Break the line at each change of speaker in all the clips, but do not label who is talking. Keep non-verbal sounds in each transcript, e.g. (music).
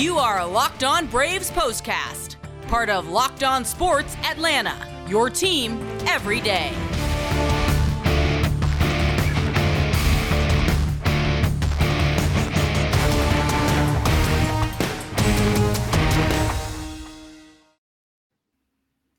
You are a Locked On Braves postcast, part of Locked On Sports Atlanta, your team every day.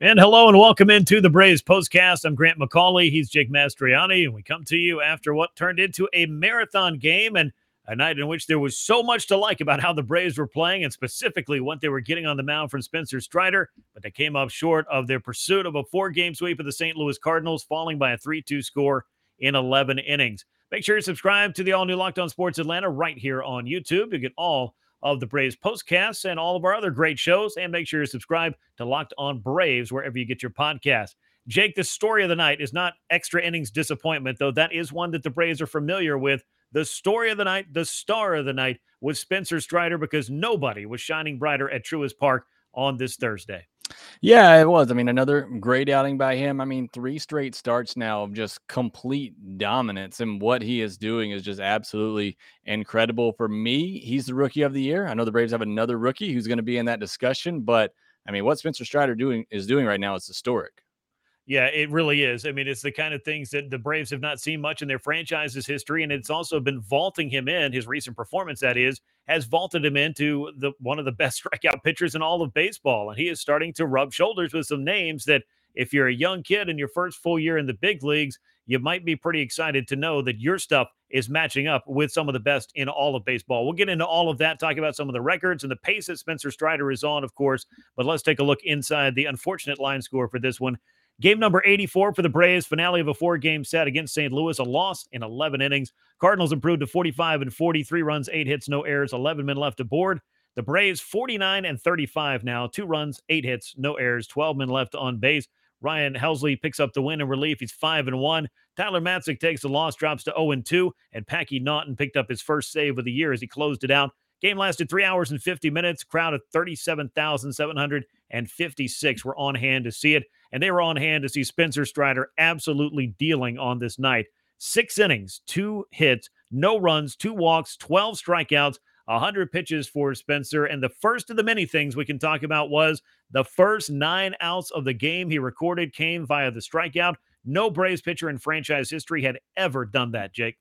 And hello and welcome into the Braves postcast. I'm Grant McAuley. He's Jake Mastriani, and we come to you after what turned into a marathon game and a night in which there was so much to like about how the Braves were playing and specifically what they were getting on the mound from Spencer Strider, but they came up short of their pursuit of a four-game sweep of the St. Louis Cardinals, falling by a 3-2 score in 11 innings. Make sure you subscribe to the all-new Locked On Sports Atlanta right here on YouTube. You get all of the Braves postcasts and all of our other great shows. And make sure you subscribe to Locked On Braves wherever you get your podcast. Jake, the story of the night is not extra innings disappointment, though that is one that the Braves are familiar with. The story of the night, the star of the night was Spencer Strider because nobody was shining brighter at Truist Park on this Thursday.
Yeah, it was. I mean, another great outing by him. I mean, three straight starts now of just complete dominance. And what he is doing is just absolutely incredible. For me, he's the rookie of the year. I know the Braves have another rookie who's going to be in that discussion, but I mean, what Spencer Strider doing is doing right now is historic.
Yeah, it really is. I mean, it's the kind of things that the Braves have not seen much in their franchise's history, and it's also been vaulting him in. His recent performance, that is, has vaulted him into the one of the best (laughs) strikeout pitchers in all of baseball, and he is starting to rub shoulders with some names that, if you're a young kid in your first full year in the big leagues, you might be pretty excited to know that your stuff is matching up with some of the best in all of baseball. We'll get into all of that, talk about some of the records and the pace that Spencer Strider is on, of course. But let's take a look inside the unfortunate line score for this one. Game number 84 for the Braves, finale of a four game set against St. Louis, a loss in 11 innings. Cardinals improved to 45 and 43 runs, eight hits, no errors, 11 men left aboard. The Braves 49 and 35 now, two runs, eight hits, no errors, 12 men left on base. Ryan Helsley picks up the win in relief. He's 5 and 1. Tyler Matzek takes the loss, drops to 0 and 2, and Packy Naughton picked up his first save of the year as he closed it out. Game lasted three hours and 50 minutes. Crowd of 37,756 were on hand to see it and they were on hand to see Spencer Strider absolutely dealing on this night. Six innings, two hits, no runs, two walks, 12 strikeouts, 100 pitches for Spencer. And the first of the many things we can talk about was the first nine outs of the game he recorded came via the strikeout. No Braves pitcher in franchise history had ever done that, Jake.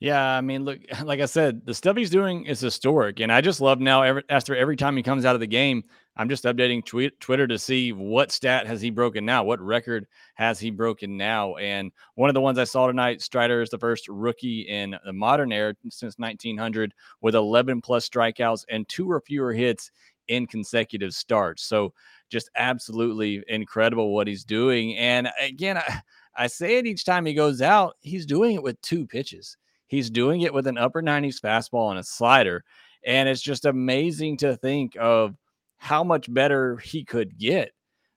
Yeah, I mean, look, (laughs) like I said, the stuff he's doing is historic, and I just love now. Every, after every time he comes out of the game, I'm just updating tweet, Twitter to see what stat has he broken now, what record has he broken now. And one of the ones I saw tonight, Strider is the first rookie in the modern era since 1900 with 11 plus strikeouts and two or fewer hits in consecutive starts. So just absolutely incredible what he's doing. And again, I, I say it each time he goes out, he's doing it with two pitches. He's doing it with an upper 90s fastball and a slider. And it's just amazing to think of how much better he could get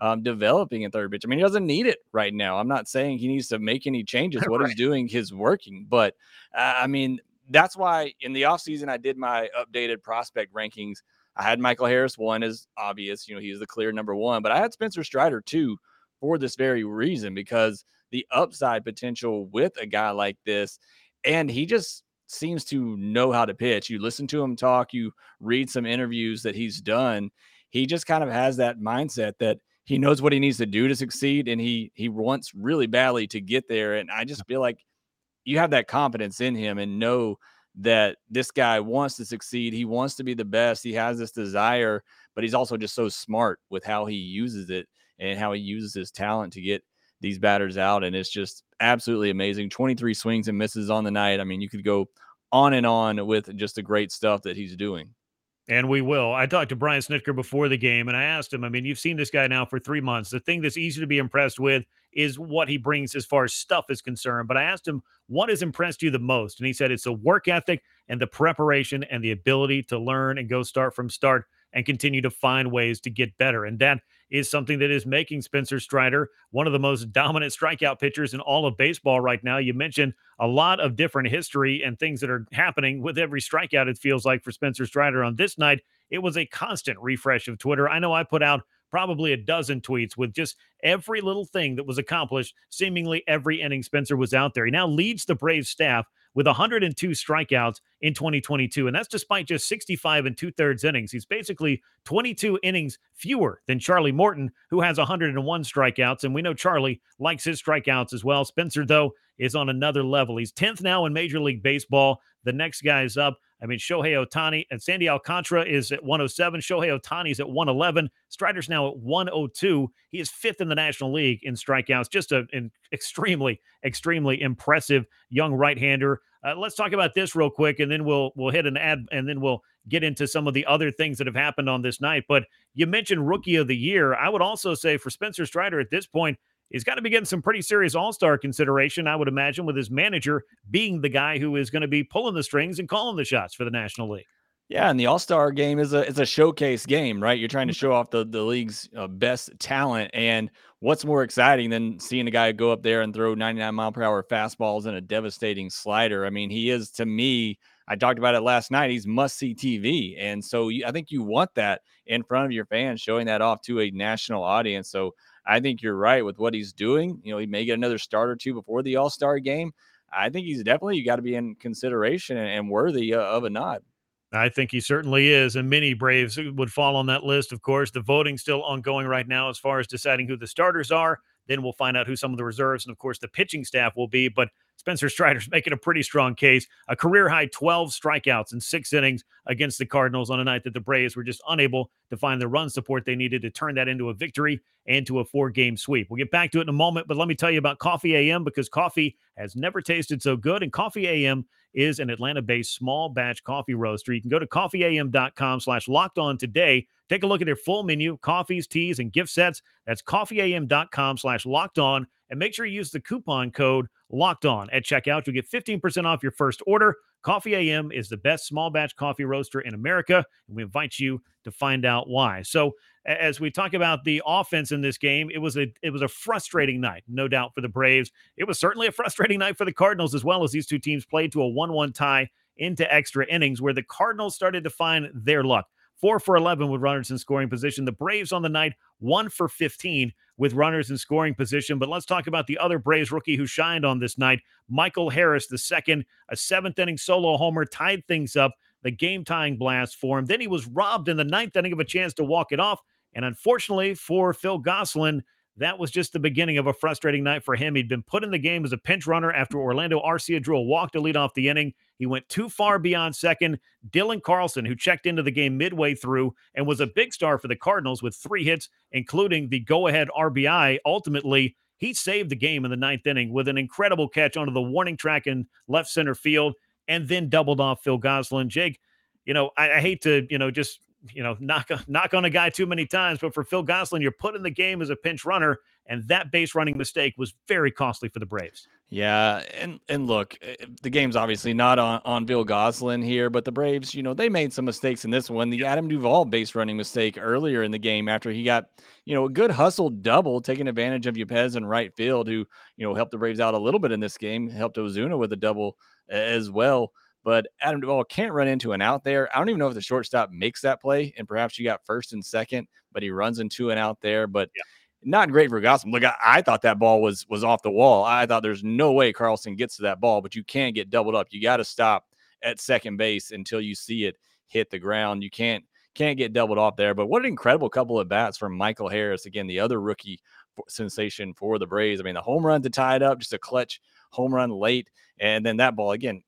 um, developing a third pitch. I mean, he doesn't need it right now. I'm not saying he needs to make any (laughs) changes. What right. he's doing is working. But uh, I mean, that's why in the offseason, I did my updated prospect rankings. I had Michael Harris one is obvious, you know, he's the clear number one, but I had Spencer Strider two for this very reason because the upside potential with a guy like this and he just seems to know how to pitch. You listen to him talk, you read some interviews that he's done. He just kind of has that mindset that he knows what he needs to do to succeed and he he wants really badly to get there and I just feel like you have that confidence in him and know that this guy wants to succeed. He wants to be the best. He has this desire, but he's also just so smart with how he uses it and how he uses his talent to get these batters out. And it's just absolutely amazing. 23 swings and misses on the night. I mean, you could go on and on with just the great stuff that he's doing.
And we will. I talked to Brian Snitker before the game and I asked him, I mean, you've seen this guy now for three months. The thing that's easy to be impressed with is what he brings as far as stuff is concerned. But I asked him, what has impressed you the most? And he said it's the work ethic and the preparation and the ability to learn and go start from start and continue to find ways to get better. And that is something that is making Spencer Strider one of the most dominant strikeout pitchers in all of baseball right now. You mentioned a lot of different history and things that are happening with every strikeout, it feels like for Spencer Strider on this night. It was a constant refresh of Twitter. I know I put out probably a dozen tweets with just every little thing that was accomplished. Seemingly every inning Spencer was out there. He now leads the Braves staff with 102 strikeouts in 2022. And that's despite just 65 and two thirds innings. He's basically 22 innings fewer than Charlie Morton, who has 101 strikeouts. And we know Charlie likes his strikeouts as well. Spencer, though, is on another level. He's 10th now in Major League Baseball. The next guy is up. I mean, Shohei Ohtani and Sandy Alcantara is at 107. Shohei Ohtani is at 111. Strider's now at 102. He is fifth in the National League in strikeouts. Just a, an extremely, extremely impressive young right-hander. Uh, let's talk about this real quick, and then we'll we'll hit an ad, and then we'll get into some of the other things that have happened on this night. But you mentioned Rookie of the Year. I would also say for Spencer Strider at this point, he's got to be getting some pretty serious all star consideration, I would imagine, with his manager being the guy who is going to be pulling the strings and calling the shots for the National League.
Yeah, and the All Star game is a is a showcase game, right? You're trying to mm-hmm. show off the the league's uh, best talent, and what's more exciting than seeing a guy go up there and throw 99 mile per hour fastballs and a devastating slider? I mean, he is to me. I talked about it last night. He's must see TV, and so you, I think you want that in front of your fans, showing that off to a national audience. So I think you're right with what he's doing. You know, he may get another start or two before the All Star game. I think he's definitely got to be in consideration and worthy uh, of a nod.
I think he certainly is. And many Braves would fall on that list, of course. The voting's still ongoing right now as far as deciding who the starters are. Then we'll find out who some of the reserves and, of course, the pitching staff will be. But Spencer Strider's (laughs) making a pretty strong case. A career high 12 strikeouts in six innings against the Cardinals on a night that the Braves were just unable to find the run support they needed to turn that into a victory and to a four game sweep. We'll get back to it in a moment, but let me tell you about Coffee AM because coffee has never tasted so good. And Coffee AM is an Atlanta-based small batch coffee roaster. You can go to coffeeam.com slash locked on today. Take a look at their full menu, coffees, teas, and gift sets. That's coffeeam.com slash locked on. And make sure you use the coupon code locked on at checkout. You'll get 15% off your first order. Coffee AM is the best small batch coffee roaster in America, and we invite you to find out why. So, as we talk about the offense in this game, it was a it was a frustrating night, no doubt for the Braves. It was certainly a (laughs) frustrating night for the Cardinals as well as these two teams played to a 1-1 tie into extra innings where the Cardinals started to find their luck. 4 for 11 with runners in scoring position. The Braves on the night 1 for 15 with runners in scoring position. But let's talk about the other Braves rookie who shined on this night, Michael Harris, the second, a seventh inning solo homer, tied things up, the game tying blast for him. Then he was robbed in the ninth inning of a chance to walk it off. And unfortunately for Phil Gosselin, that was just the beginning of a frustrating night for him. He'd been put in the game as a pinch runner after Orlando Arcia drew a walk to lead off the inning. He went too far beyond second. Dylan Carlson, who checked into the game midway through and was a big star for the Cardinals with three hits, including the go ahead RBI, ultimately, he saved the game in the ninth inning with an incredible catch onto the warning track in left center field and then doubled off Phil Gosselin. Jake, you know, I, I hate to, you know, just you know, knock knock on a guy too many times. But for Phil Gosselin, you're put in the game as a pinch runner, and that base running mistake was very costly for the Braves.
Yeah, and and look, eh, the game's obviously not on on Phil Gosselin here, but the Braves, you know, they made some mistakes in this one. The Adam Duvall base running mistake earlier in the game after he got, you know, a good hustle double, taking advantage of Yepez in right field, who you know helped the Braves out a little bit in this game, helped Ozuna with a double as well. But Adam Duvall can't run into an out there. I don't even know if the shortstop makes that play, and perhaps you got first and second, but he runs into an out there. But yeah. not great for Gotham. Look, I, I, thought that ball was was off the wall. I thought there's no way Carlson gets to that ball, but you can't get doubled up. You got to stop at second base until you see it hit the ground. You can't can't get doubled off there. But what an incredible couple of bats from Michael Harris. Again, the other rookie sensation for the Braves. I mean, the home run to tie it up, just a clutch home run late. And then that ball again,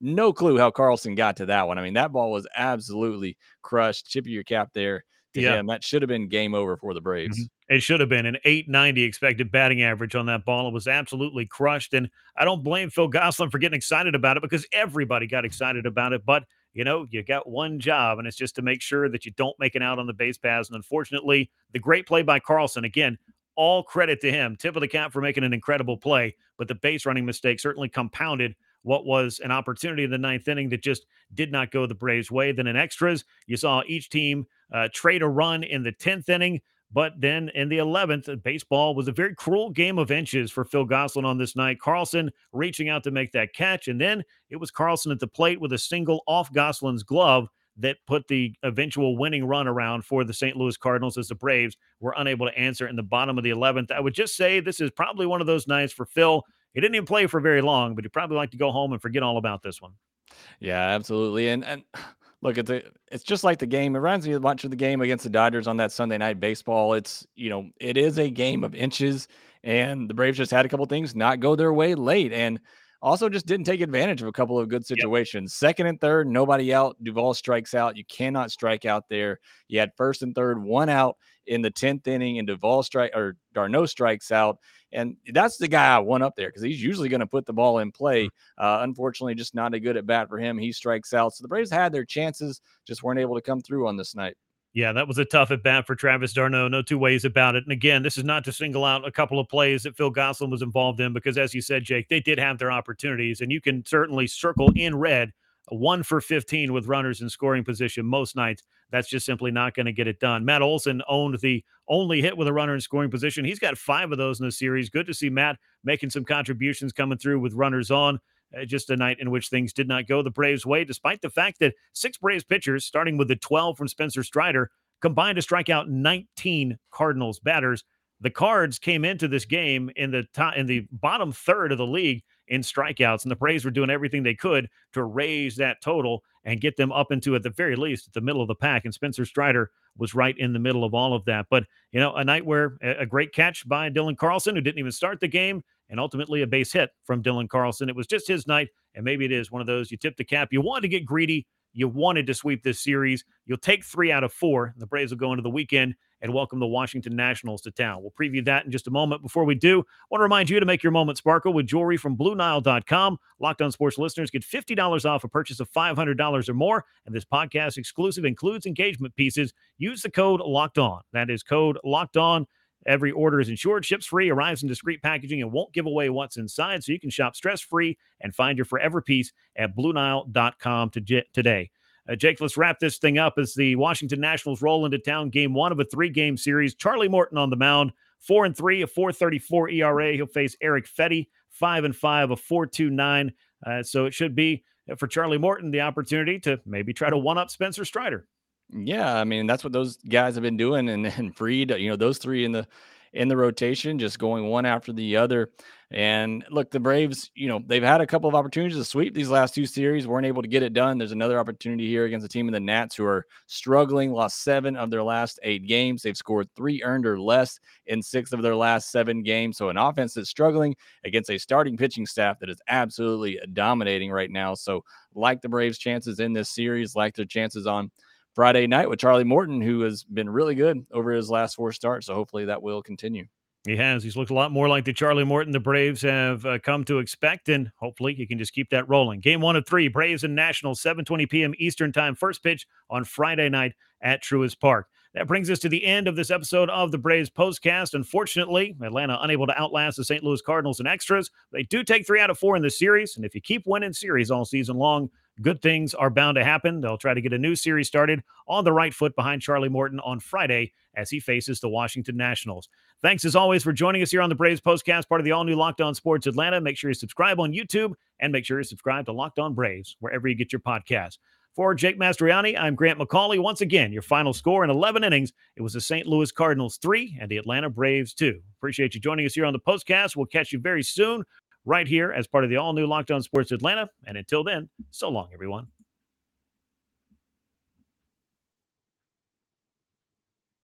no clue how Carlson got to that one. I mean, that ball was absolutely crushed. Chip your cap there to yeah. him. That should have been game over for the Braves.
Mm-hmm. It should have been an 890 expected batting average on that ball. It was absolutely crushed. And I don't blame Phil Gosselin for getting excited about it because everybody got excited about it. But, you know, you got one job, and it's just to make sure that you don't make an out on the base paths. And unfortunately, the great play by Carlson, again, all credit to him. Tip of the cap for making an incredible play. But the base running mistake certainly compounded what was an opportunity in the ninth inning that just did not go the Braves' way. Then in extras, you saw each team uh, trade a run in the 10th inning. But then in the 11th, baseball was a very cruel game of inches for Phil Gosselin on this night. Carlson reaching out to make that catch. And then it was Carlson at the plate with a single off Gosselin's glove that put the eventual winning run around for the St. Louis Cardinals as the Braves were unable to answer in the bottom of the 11th. I would just say this is probably one of those nights for Phil he didn't even play for very long, but he'd probably like to go home and forget all about this one.
Yeah, absolutely. And and (sighs) look, it's a, it's just like the game. It reminds me a bunch of the game against the Dodgers on that Sunday night baseball. It's you know, it is a game of inches, and the Braves just had a couple things not go their way late, and also just didn't take advantage of a couple of good situations. Yep. Second and third, nobody out. Duvall strikes out. You cannot strike out there. You had first and third, one out in the tenth inning, and Duvall strike or d'Arnaud strikes out. And that's the guy I want up there because he's usually going to put the ball in play. Mm-hmm. Uh, unfortunately, just not a good at bat for him. He strikes out. So the Braves had their chances, just weren't able to come through on this night.
Yeah, that was a tough at bat for Travis d'Arnaud. No two ways about it. And again, this is not to single out a couple of plays that Phil Gosselin was involved in because, as you said, Jake, they did have their opportunities. And you can certainly circle in red one for 15 with runners in scoring position most nights. That's just simply not going to get it done. Matt Olson owned the only hit with a runner in scoring position. He's got five of those in the series. Good to see Matt making some contributions coming through with runners on. Uh, just a night in which things did not go the Braves' way, despite the fact that six Braves pitchers, starting with the 12 from Spencer Strider, combined to strike out 19 Cardinals batters. The Cards came into this game in the top, in the bottom third of the league in strikeouts, and the Braves were doing everything they could to raise that total and get them up into, at the very least, at the middle of the pack. And Spencer Strider was right in the middle of all of that. But you know, a night where a great catch by Dylan Carlson, who didn't even start the game, and ultimately a base hit from Dylan Carlson. It was just his night, and maybe it is one of those you tip the cap. You wanted to get greedy you wanted to sweep this series. You'll take three out of four. The Braves will go into the weekend and welcome the Washington Nationals to town. We'll preview that in just a moment. Before we do, I want to remind you to make your moment sparkle with jewelry from BlueNile.com. Locked on Sports listeners get $50 off a purchase of $500 or more. And this podcast exclusive includes engagement pieces. Use the code Locked On. That is code Locked On. Every order is insured, ships free, arrives in discreet packaging, and won't give away what's inside. So you can shop stress free and find your forever piece at BlueNile.com today. Uh, Jake, let's wrap this thing up as the Washington Nationals roll into town. Game one of a three-game series. Charlie Morton on the mound, four and three, a 4.34 ERA. He'll face Erick Fedde, five and five, a 4.29. Uh, so it should be uh, for Charlie Morton the opportunity to maybe try to one-up Spencer Strider.
Yeah, I mean that's what those guys have been doing, and and (laughs) Fried, uh, you know, those three in the in the rotation, just going one after the other. And look, the Braves, you know, they've had a couple of opportunities to sweep these last two series, weren't able to get it done. There's another opportunity here against a team in the Nats who are struggling, lost seven of their last eight games. They've scored three earned or less in six of their last seven games. So, an offense that's struggling against a starting pitching staff that is absolutely dominating right now. So, like the Braves' chances in this series, like their chances on Friday night with Charlie Morton, who has been really good over his last four starts. So hopefully that will continue.
He has. He's looked a lot more like the Charlie Morton the Braves have uh, come to expect, and hopefully he can just keep that rolling. Game one of three, Braves and Nationals, 7:20 p.m. Eastern Time, first pitch on Friday night at Truist Park. That brings us to the end of this episode of the Braves postcast. Unfortunately, Atlanta unable to outlast the St. Louis Cardinals in extras. They do take three out of four in the series, and if you keep winning series all season long, good things are bound to happen. They'll try to get a new series started on the right foot behind Charlie Morton on Friday as he faces the Washington Nationals. Thanks as always for joining us here on the Braves Postcast, part of the all new Locked On Sports Atlanta. Make sure you subscribe on YouTube and make sure you subscribe to Locked On Braves wherever you get your podcasts. For Jake Mastriani, I'm Grant McAuley. Once again, your final score in 11 innings, it was the St. Louis Cardinals 3 and the Atlanta Braves 2. Appreciate you joining us here on the postcast. We'll catch you very soon right here as part of the all new Locked On Sports Atlanta. And until then, so long, everyone.